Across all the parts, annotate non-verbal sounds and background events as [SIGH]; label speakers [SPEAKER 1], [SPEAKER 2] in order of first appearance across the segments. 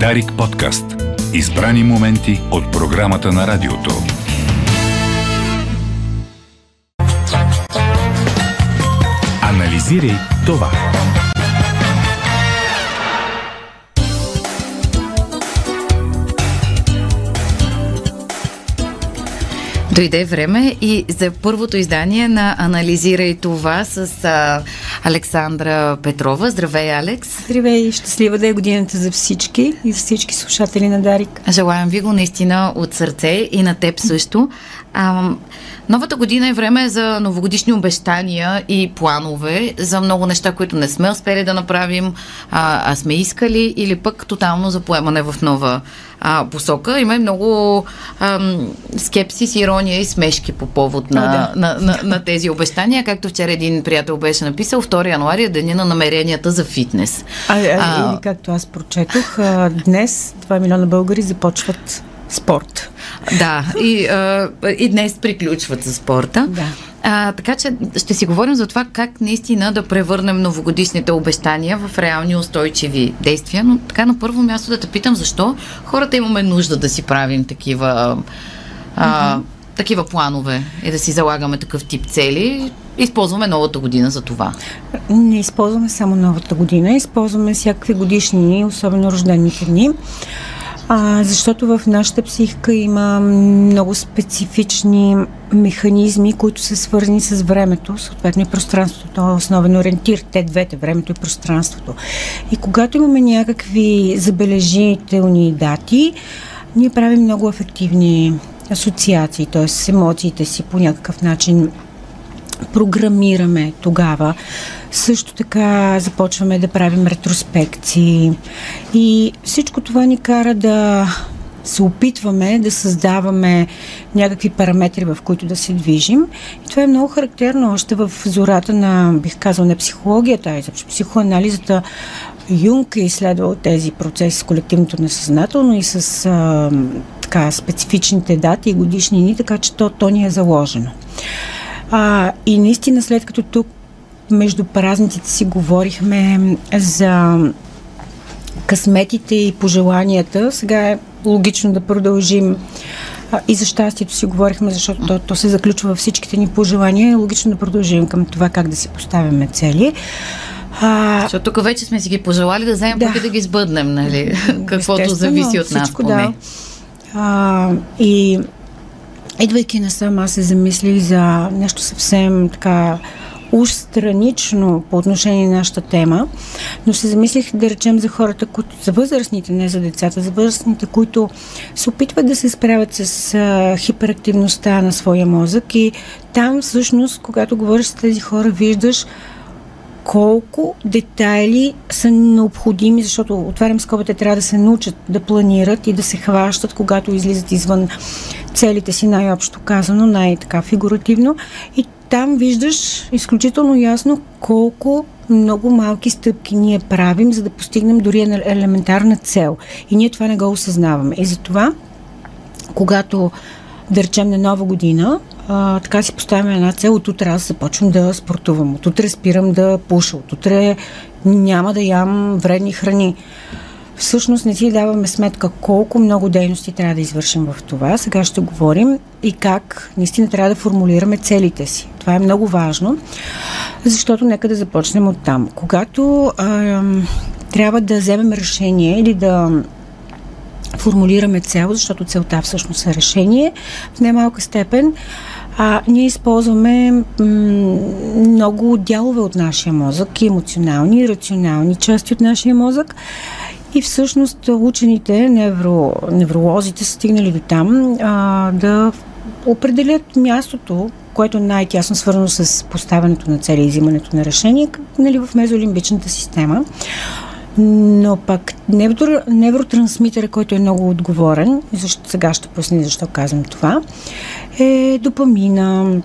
[SPEAKER 1] Дарик подкаст. Избрани моменти от програмата на радиото. Анализирай това.
[SPEAKER 2] Дойде време и за първото издание на Анализирай това с а, Александра Петрова. Здравей, Алекс!
[SPEAKER 3] Здравей! Щастлива да е годината за всички и за всички слушатели на Дарик.
[SPEAKER 2] Желаем ви го наистина от сърце и на теб също. А, новата година е време за новогодишни обещания и планове за много неща, които не сме успели да направим, а, а сме искали или пък тотално за поемане в нова а, посока. Има и много ам, скепсис, ирония и смешки по повод на, а, да. на, на, на тези обещания. Както вчера един приятел беше написал, 2 януари е деня на намеренията за фитнес.
[SPEAKER 3] А, а, а, или както аз прочетох, а, днес 2 милиона българи започват спорт.
[SPEAKER 2] Да, и, а, и днес приключват за спорта.
[SPEAKER 3] Да.
[SPEAKER 2] А, така че ще си говорим за това как наистина да превърнем новогодишните обещания в реални устойчиви действия. Но така на първо място да те питам защо хората имаме нужда да си правим такива, а, mm-hmm. такива планове и да си залагаме такъв тип цели. Използваме новата година за това.
[SPEAKER 3] Не използваме само новата година, използваме всякакви годишни, особено рождените дни. А, защото в нашата психика има много специфични механизми, които са свързани с времето, съответно и пространството. Това е основен ориентир, те двете, времето и пространството. И когато имаме някакви забележителни дати, ние правим много ефективни асоциации, т.е. емоциите си по някакъв начин програмираме тогава. Също така започваме да правим ретроспекции и всичко това ни кара да се опитваме да създаваме някакви параметри, в които да се движим. И това е много характерно още в зората на, бих казал, на психологията, а и психоанализата. Юнг е изследвал тези процеси с колективното несъзнателно и с а, така, специфичните дати и годишнини, така че то, то ни е заложено. А, и наистина, след като тук между празниците си говорихме за късметите и пожеланията, сега е логично да продължим и за щастието си говорихме, защото то, то се заключва във всичките ни пожелания. Е логично да продължим към това как да си поставяме цели.
[SPEAKER 2] А, Защото тук вече сме си ги пожелали да вземем да. пък и да ги сбъднем, нали? [LAUGHS] Каквото зависи от нас всичко, поне. Да.
[SPEAKER 3] А, и идвайки насам, аз се замислих за нещо съвсем така уж странично по отношение на нашата тема, но се замислих да речем за хората, които, за възрастните, не за децата, за възрастните, които се опитват да се справят с а, хиперактивността на своя мозък и там всъщност, когато говориш с тези хора, виждаш колко детайли са необходими, защото отварям скобата, трябва да се научат да планират и да се хващат, когато излизат извън целите си, най-общо казано, най-така фигуративно. И там виждаш изключително ясно колко много малки стъпки ние правим, за да постигнем дори елементарна цел. И ние това не го осъзнаваме. И затова, когато да речем на нова година, а, така си поставяме една цел, от утре аз започвам да спортувам, от утре спирам да пуша, от утре няма да ям вредни храни всъщност не си даваме сметка колко много дейности трябва да извършим в това. Сега ще говорим и как наистина трябва да формулираме целите си. Това е много важно, защото нека да започнем от там. Когато а, трябва да вземем решение или да формулираме цел, защото целта всъщност е решение, в немалка степен а, ние използваме м- много дялове от нашия мозък, и емоционални, и рационални части от нашия мозък. И всъщност учените, невро, невролозите са стигнали до там а, да определят мястото, което е най-тясно свързано с поставянето на цели и взимането на решение нали, в мезолимбичната система. Но пък невро, невротрансмитъра, който е много отговорен, защо, сега ще поясня защо казвам това, е допамина,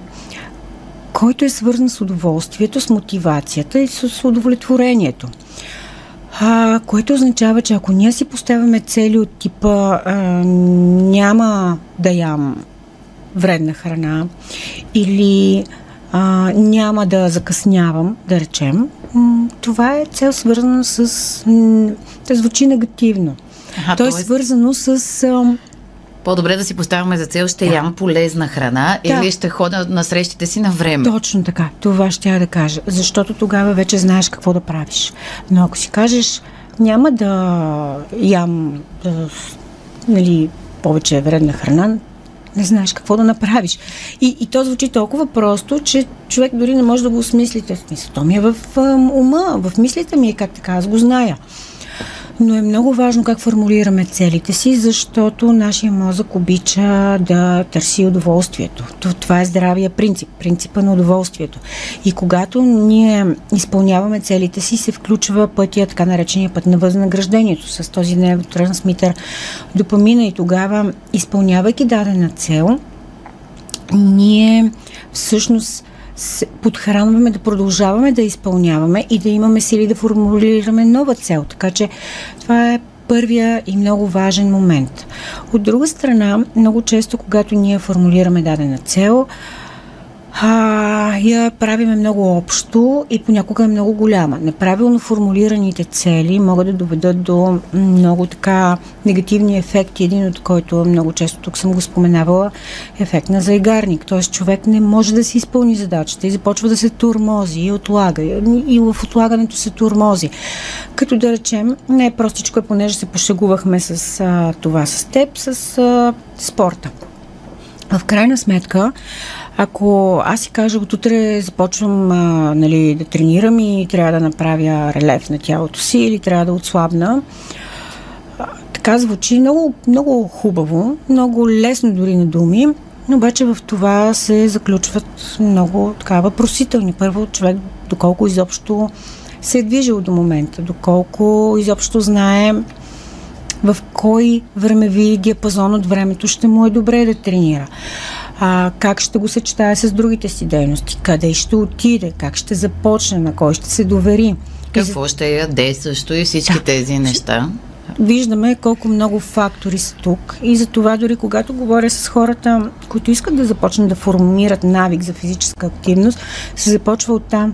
[SPEAKER 3] който е свързан с удоволствието, с мотивацията и с удовлетворението. А, което означава, че ако ние си поставяме цели от типа а, няма да ям вредна храна или а, няма да закъснявам, да речем, това е цел свързана с... да звучи негативно. А, То е свързано с... А,
[SPEAKER 2] по-добре да си поставяме за цел, ще да. ям полезна храна да. или ще ходя на срещите си на време.
[SPEAKER 3] Точно така. Това ще я да кажа. Защото тогава вече знаеш какво да правиш. Но ако си кажеш, няма да ям нали, повече вредна храна, не знаеш какво да направиш. И, и то звучи толкова просто, че човек дори не може да го осмислите. В то ми е в ума, в мислите ми е как така, аз го зная но е много важно как формулираме целите си, защото нашия мозък обича да търси удоволствието. Това е здравия принцип, принципа на удоволствието. И когато ние изпълняваме целите си, се включва пътя, така наречения път на възнаграждението с този невротрансмитър допамина и тогава, изпълнявайки дадена цел, ние всъщност подхранваме, да продължаваме да изпълняваме и да имаме сили да формулираме нова цел. Така че това е първия и много важен момент. От друга страна, много често, когато ние формулираме дадена цел, а, я правиме много общо и понякога е много голяма. Неправилно формулираните цели могат да доведат до много така негативни ефекти. Един от който много често тук съм го споменавала ефект на зайгарник. Т.е. човек не може да си изпълни задачата и започва да се турмози и отлага. И в отлагането се турмози. Като да речем, не е простичко, понеже се пошегувахме с а, това с теб, с а, спорта. В крайна сметка, ако аз си кажа, от утре започвам а, нали, да тренирам и трябва да направя релеф на тялото си или трябва да отслабна, а, така звучи много, много хубаво, много лесно дори на думи, но обаче в това се заключват много така въпросителни. Първо, човек доколко изобщо се е движил до момента, доколко изобщо знае в кой времеви диапазон от времето ще му е добре да тренира а, как ще го съчетая с другите си дейности, къде ще отиде, как ще започне, на кой ще се довери.
[SPEAKER 2] Какво ще яде също и всички да. тези неща.
[SPEAKER 3] Виждаме колко много фактори са тук и за това дори когато говоря с хората, които искат да започнат да формират навик за физическа активност, се започва от там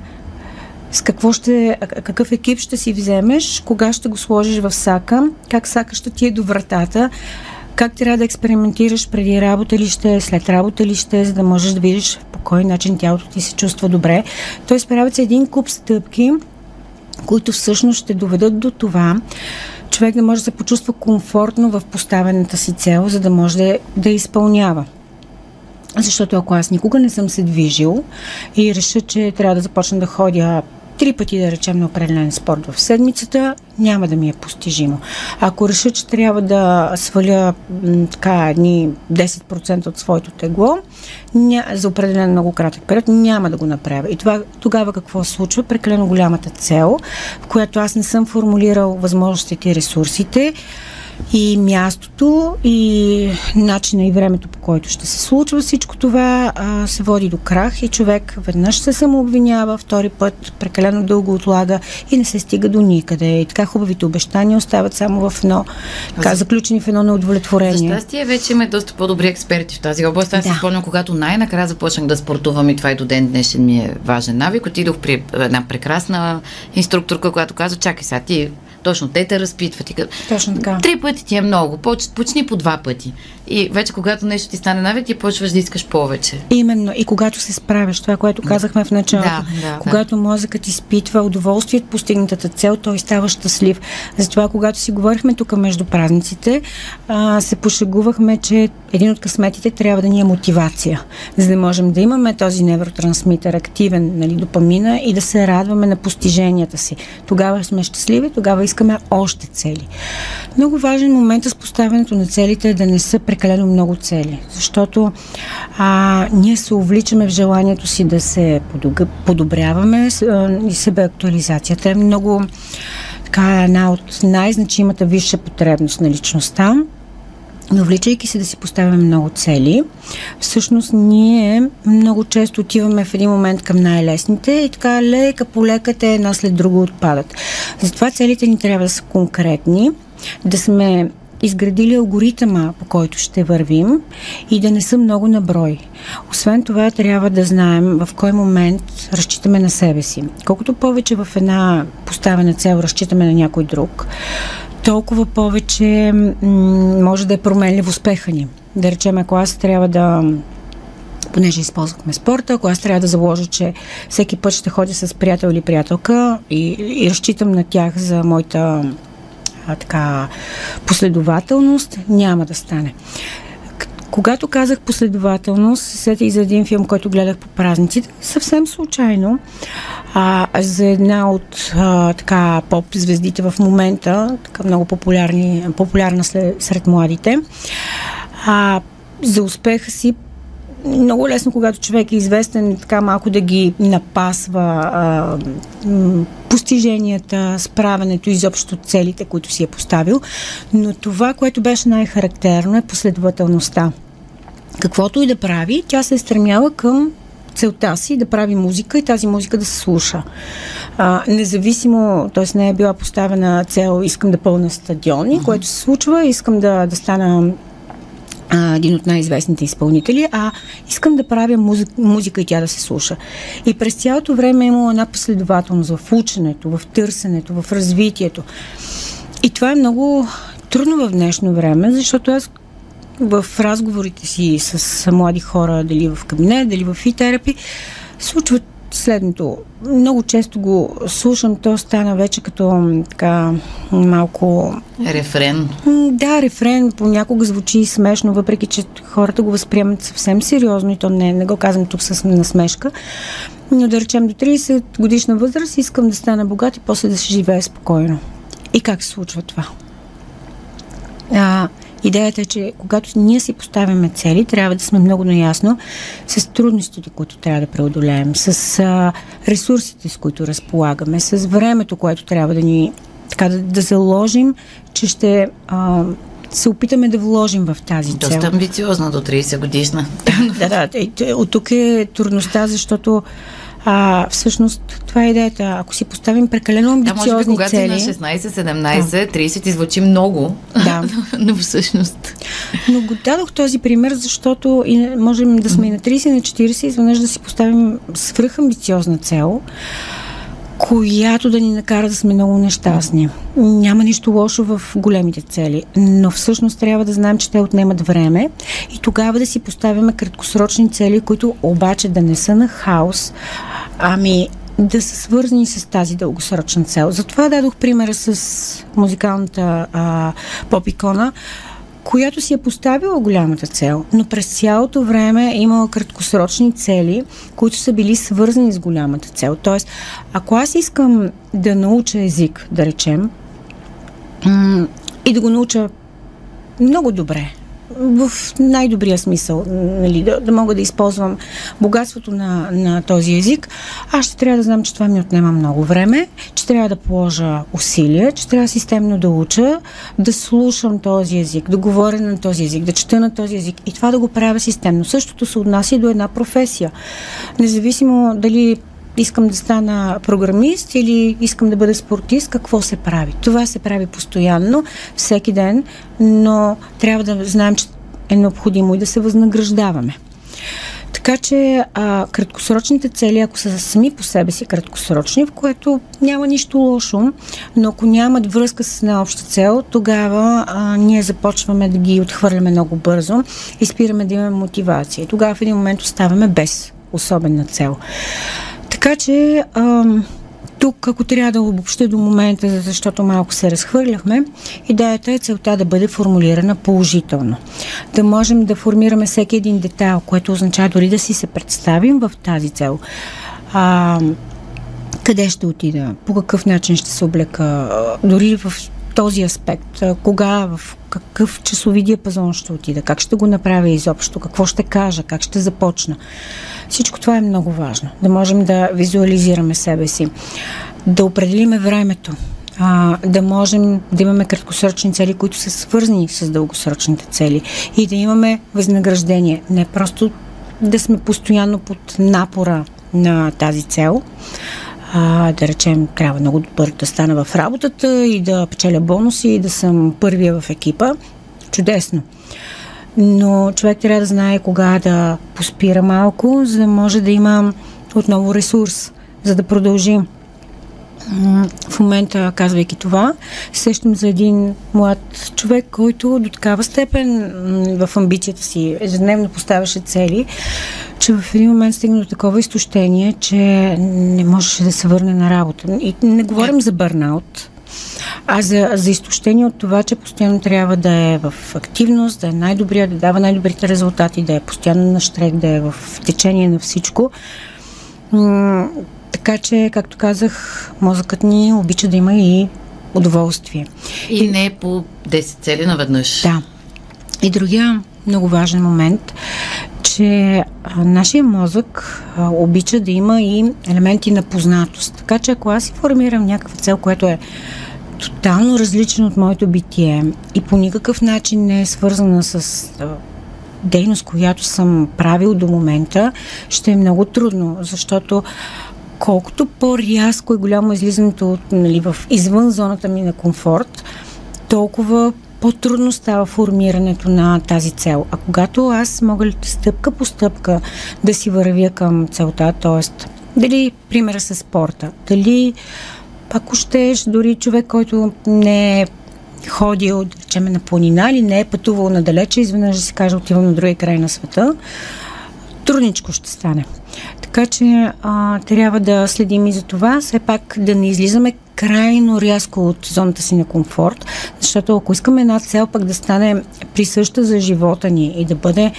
[SPEAKER 3] с какво ще, какъв екип ще си вземеш, кога ще го сложиш в сака, как сака ще ти е до вратата, как трябва да експериментираш преди работа ли ще, след работа ли ще, за да можеш да видиш по кой начин тялото ти се чувства добре. Тоест, правят се един куп стъпки, които всъщност ще доведат до това, човек да може да се почувства комфортно в поставената си цел, за да може да, да изпълнява. Защото ако аз никога не съм се движил и реша, че трябва да започна да ходя три пъти, да речем, на определен спорт в седмицата, няма да ми е постижимо. Ако реша, че трябва да сваля така едни 10% от своето тегло, ня, за определен много кратък период, няма да го направя. И това, тогава какво се случва? Прекалено голямата цел, в която аз не съм формулирал възможностите и ресурсите, и мястото, и начина и времето, по който ще се случва всичко това, а, се води до крах и човек веднъж се самообвинява, втори път прекалено дълго отлага и не се стига до никъде. И така хубавите обещания остават само в едно, така, заключени в едно неудовлетворение.
[SPEAKER 2] За щастие вече има доста по-добри експерти в тази област. Аз да. си спомням, когато най-накрая започнах да спортувам и това и до ден днешен ми е важен навик, отидох при една прекрасна инструкторка, която каза, чакай сега, ти точно те те разпитват. И
[SPEAKER 3] Точно така.
[SPEAKER 2] Три пъти ти е много, поч, почни по два пъти. И вече когато нещо ти стане навик, ти почваш да искаш повече.
[SPEAKER 3] Именно. И когато се справяш, това, което казахме в началото. Да, да, когато да. мозъкът изпитва удоволствие от постигнатата цел, той става щастлив. Затова, когато си говорихме тук между празниците, а, се пошегувахме, че един от късметите трябва да ни е мотивация, за да можем да имаме този невротрансмитър активен, нали, допамина и да се радваме на постиженията си. Тогава сме щастливи, тогава искаме още цели. Много важен момент с поставянето на целите е да не са прекалено много цели, защото а, ние се увличаме в желанието си да се подобряваме и себе актуализацията е много така една от най-значимата висша потребност на личността. Но вличайки се да си поставяме много цели, всъщност ние много често отиваме в един момент към най-лесните и така лека по лека те една след друго отпадат. Затова целите ни трябва да са конкретни, да сме изградили алгоритъма, по който ще вървим и да не са много на брой. Освен това, трябва да знаем в кой момент разчитаме на себе си. Колкото повече в една поставена цел разчитаме на някой друг, толкова повече може да е променлив успеха ни. Да речем, ако аз трябва да понеже използвахме спорта, ако аз трябва да заложа, че всеки път ще ходя с приятел или приятелка и, и разчитам на тях за моята а, така последователност, няма да стане. Когато казах последователност, сетих за един филм, който гледах по празниците, съвсем случайно, а, за една от а, така поп-звездите в момента, така много популярни, популярна след, сред младите. А, за успеха си много лесно, когато човек е известен, така малко да ги напасва а, постиженията, справянето, изобщо целите, които си е поставил. Но това, което беше най-характерно е последователността. Каквото и да прави, тя се е стремяла към целта си да прави музика и тази музика да се слуша. А, независимо, т.е. не е била поставена цел искам да пълна стадиони, uh-huh. което се случва, искам да, да стана един от най-известните изпълнители, а искам да правя музика, музика и тя да се слуша. И през цялото време е имало една последователност в ученето, в търсенето, в развитието. И това е много трудно в днешно време, защото аз в разговорите си с млади хора, дали в кабинет, дали в и-терапи, случват следното. Много често го слушам, то стана вече като така малко...
[SPEAKER 2] Рефрен.
[SPEAKER 3] Да, рефрен. Понякога звучи смешно, въпреки че хората го възприемат съвсем сериозно и то не, не го казвам тук с насмешка. Но да речем до 30 годишна възраст искам да стана богат и после да се живее спокойно. И как се случва това? А, Идеята е, че когато ние си поставяме цели, трябва да сме много наясно с трудностите, които трябва да преодолеем, с а, ресурсите, с които разполагаме, с времето, което трябва да ни така да, да заложим, че ще а, се опитаме да вложим в тази цел.
[SPEAKER 2] Доста амбициозна до 30 годишна. [LAUGHS]
[SPEAKER 3] да, да. От тук е трудността, защото а, всъщност, това е идеята. Ако си поставим прекалено амбициозни да, може би,
[SPEAKER 2] когато
[SPEAKER 3] цели...
[SPEAKER 2] на 16, 17, да. 30 ти звучи много, да. [LAUGHS] но всъщност...
[SPEAKER 3] Но го дадох този пример, защото и можем да сме и на 30, и на 40, изведнъж да си поставим свръхамбициозна цел, която да ни накара да сме много нещастни. Няма нищо лошо в големите цели, но всъщност трябва да знаем, че те отнемат време и тогава да си поставяме краткосрочни цели, които обаче да не са на хаос, ами да са свързани с тази дългосрочна цел. Затова дадох примера с музикалната а, поп-икона, която си е поставила голямата цел, но през цялото време е имала краткосрочни цели, които са били свързани с голямата цел. Тоест, ако аз искам да науча език, да речем, и да го науча много добре, в най-добрия смисъл, нали, да, да мога да използвам богатството на, на този език, аз ще трябва да знам, че това ми отнема много време, че трябва да положа усилия, че трябва системно да уча, да слушам този език, да говоря на този език, да чета на този език и това да го правя системно. Същото се отнася и до една професия. Независимо дали искам да стана програмист или искам да бъда спортист, какво се прави? Това се прави постоянно, всеки ден, но трябва да знаем, че е необходимо и да се възнаграждаваме. Така че а, краткосрочните цели, ако са сами по себе си краткосрочни, в което няма нищо лошо, но ако нямат връзка с една обща цел, тогава а, ние започваме да ги отхвърляме много бързо и спираме да имаме мотивация. Тогава в един момент оставаме без особена цел. Така че а, тук, ако трябва да обобща до момента, защото малко се разхвърляхме, идеята е целта да бъде формулирана положително. Да можем да формираме всеки един детайл, което означава дори да си се представим в тази цел. А, къде ще отида, по какъв начин ще се облека, дори в този аспект. Кога, в какъв часови диапазон ще отида, как ще го направя изобщо, какво ще кажа, как ще започна. Всичко това е много важно. Да можем да визуализираме себе си, да определиме времето, а, да можем да имаме краткосрочни цели, които са свързани с дългосрочните цели и да имаме възнаграждение. Не просто да сме постоянно под напора на тази цел, а, да речем, трябва много добър да стана в работата и да печеля бонуси и да съм първия в екипа. Чудесно. Но човек трябва да знае кога да поспира малко, за да може да има отново ресурс, за да продължи. В момента, казвайки това, сещам за един млад човек, който до такава степен в амбицията си ежедневно поставяше цели, че в един момент стигна до такова изтощение, че не можеше да се върне на работа. И не говорим за бърнаут, а за, за изтощение от това, че постоянно трябва да е в активност, да е най-добрия, да дава най-добрите резултати, да е постоянно на штрек, да е в течение на всичко. Така че, както казах, мозъкът ни обича да има и удоволствие.
[SPEAKER 2] И, и не по 10 цели наведнъж.
[SPEAKER 3] Да. И другия много важен момент, че а, нашия мозък а, обича да има и елементи на познатост. Така че ако аз си формирам някаква цел, което е тотално различна от моето битие и по никакъв начин не е свързана с а, дейност, която съм правил до момента, ще е много трудно, защото колкото по-рязко и голямо излизането нали, в извън зоната ми на комфорт, толкова по-трудно става формирането на тази цел. А когато аз мога стъпка по стъпка да си вървя към целта, т.е. дали примера с спорта, дали ако щеш, дори човек, който не е ходил, да речем, на планина или не е пътувал надалече, изведнъж да се каже отивам на другия край на света, трудничко ще стане. Така че а, трябва да следим и за това, все пак да не излизаме крайно рязко от зоната си на комфорт, защото ако искаме една цел пък да стане присъща за живота ни и да бъде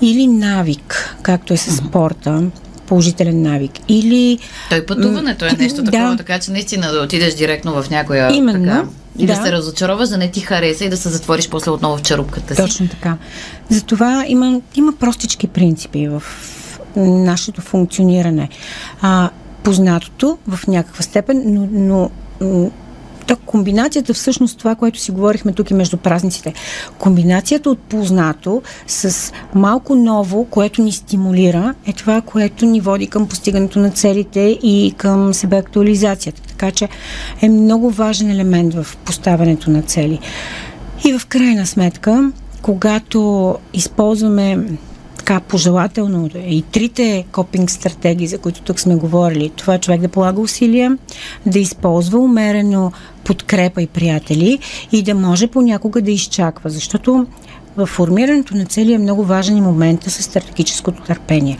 [SPEAKER 3] или навик, както е с спорта, положителен навик. Или...
[SPEAKER 2] Той пътуването е нещо такова, да. така че наистина да отидеш директно в някоя Именно. така и да. да се разочароваш, да не ти хареса и да се затвориш после отново в черупката
[SPEAKER 3] си. Точно така. Затова има, има простички принципи в нашето функциониране. А, познатото в някаква степен, но, но то комбинацията всъщност това, което си говорихме тук и между празниците. Комбинацията от познато с малко ново, което ни стимулира, е това, което ни води към постигането на целите и към себе актуализацията. Така че е много важен елемент в поставянето на цели. И в крайна сметка, когато използваме така пожелателно и трите копинг стратегии, за които тук сме говорили, това е човек да полага усилия, да използва умерено подкрепа и приятели и да може понякога да изчаква, защото в формирането на цели е много важен и момента с стратегическото търпение.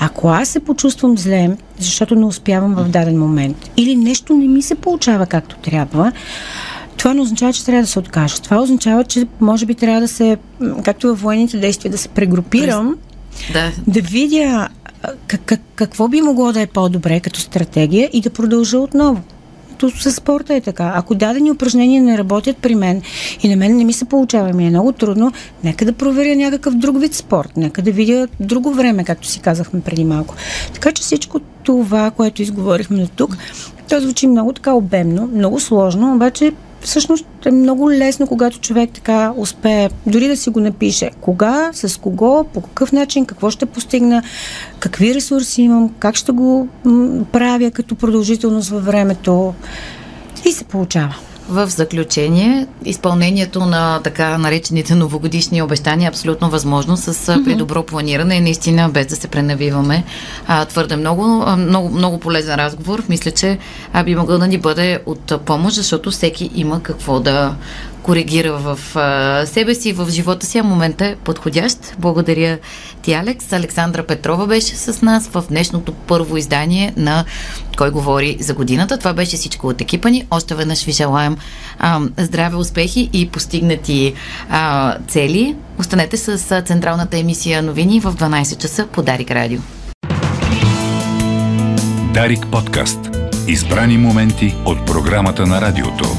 [SPEAKER 3] Ако аз се почувствам зле, защото не успявам в даден момент, или нещо не ми се получава както трябва, това не означава, че трябва да се откажа. Това означава, че може би трябва да се, както във военните действия, да се прегрупирам, да, да видя как, какво би могло да е по-добре като стратегия и да продължа отново. То с спорта е така. Ако дадени упражнения не работят при мен и на мен не ми се получава, ми е много трудно, нека да проверя някакъв друг вид спорт, нека да видя друго време, както си казахме преди малко. Така че всичко това, което изговорихме до тук, то звучи много така обемно, много сложно, обаче всъщност е много лесно, когато човек така успее дори да си го напише. Кога, с кого, по какъв начин, какво ще постигна, какви ресурси имам, как ще го правя като продължителност във времето и се получава.
[SPEAKER 2] В заключение, изпълнението на така наречените новогодишни обещания е абсолютно възможно с mm-hmm. при добро планиране и наистина без да се пренавиваме. А, твърде много, много, много полезен разговор. Мисля, че а, би могъл да ни бъде от помощ, защото всеки има какво да коригира в себе си, в живота си, а момента е подходящ. Благодаря ти, Алекс. Александра Петрова беше с нас в днешното първо издание на Кой говори за годината. Това беше всичко от екипа ни. Още веднъж ви желаем а, здраве, успехи и постигнати а, цели. Останете с централната емисия новини в 12 часа по Дарик Радио.
[SPEAKER 1] Дарик подкаст. Избрани моменти от програмата на радиото.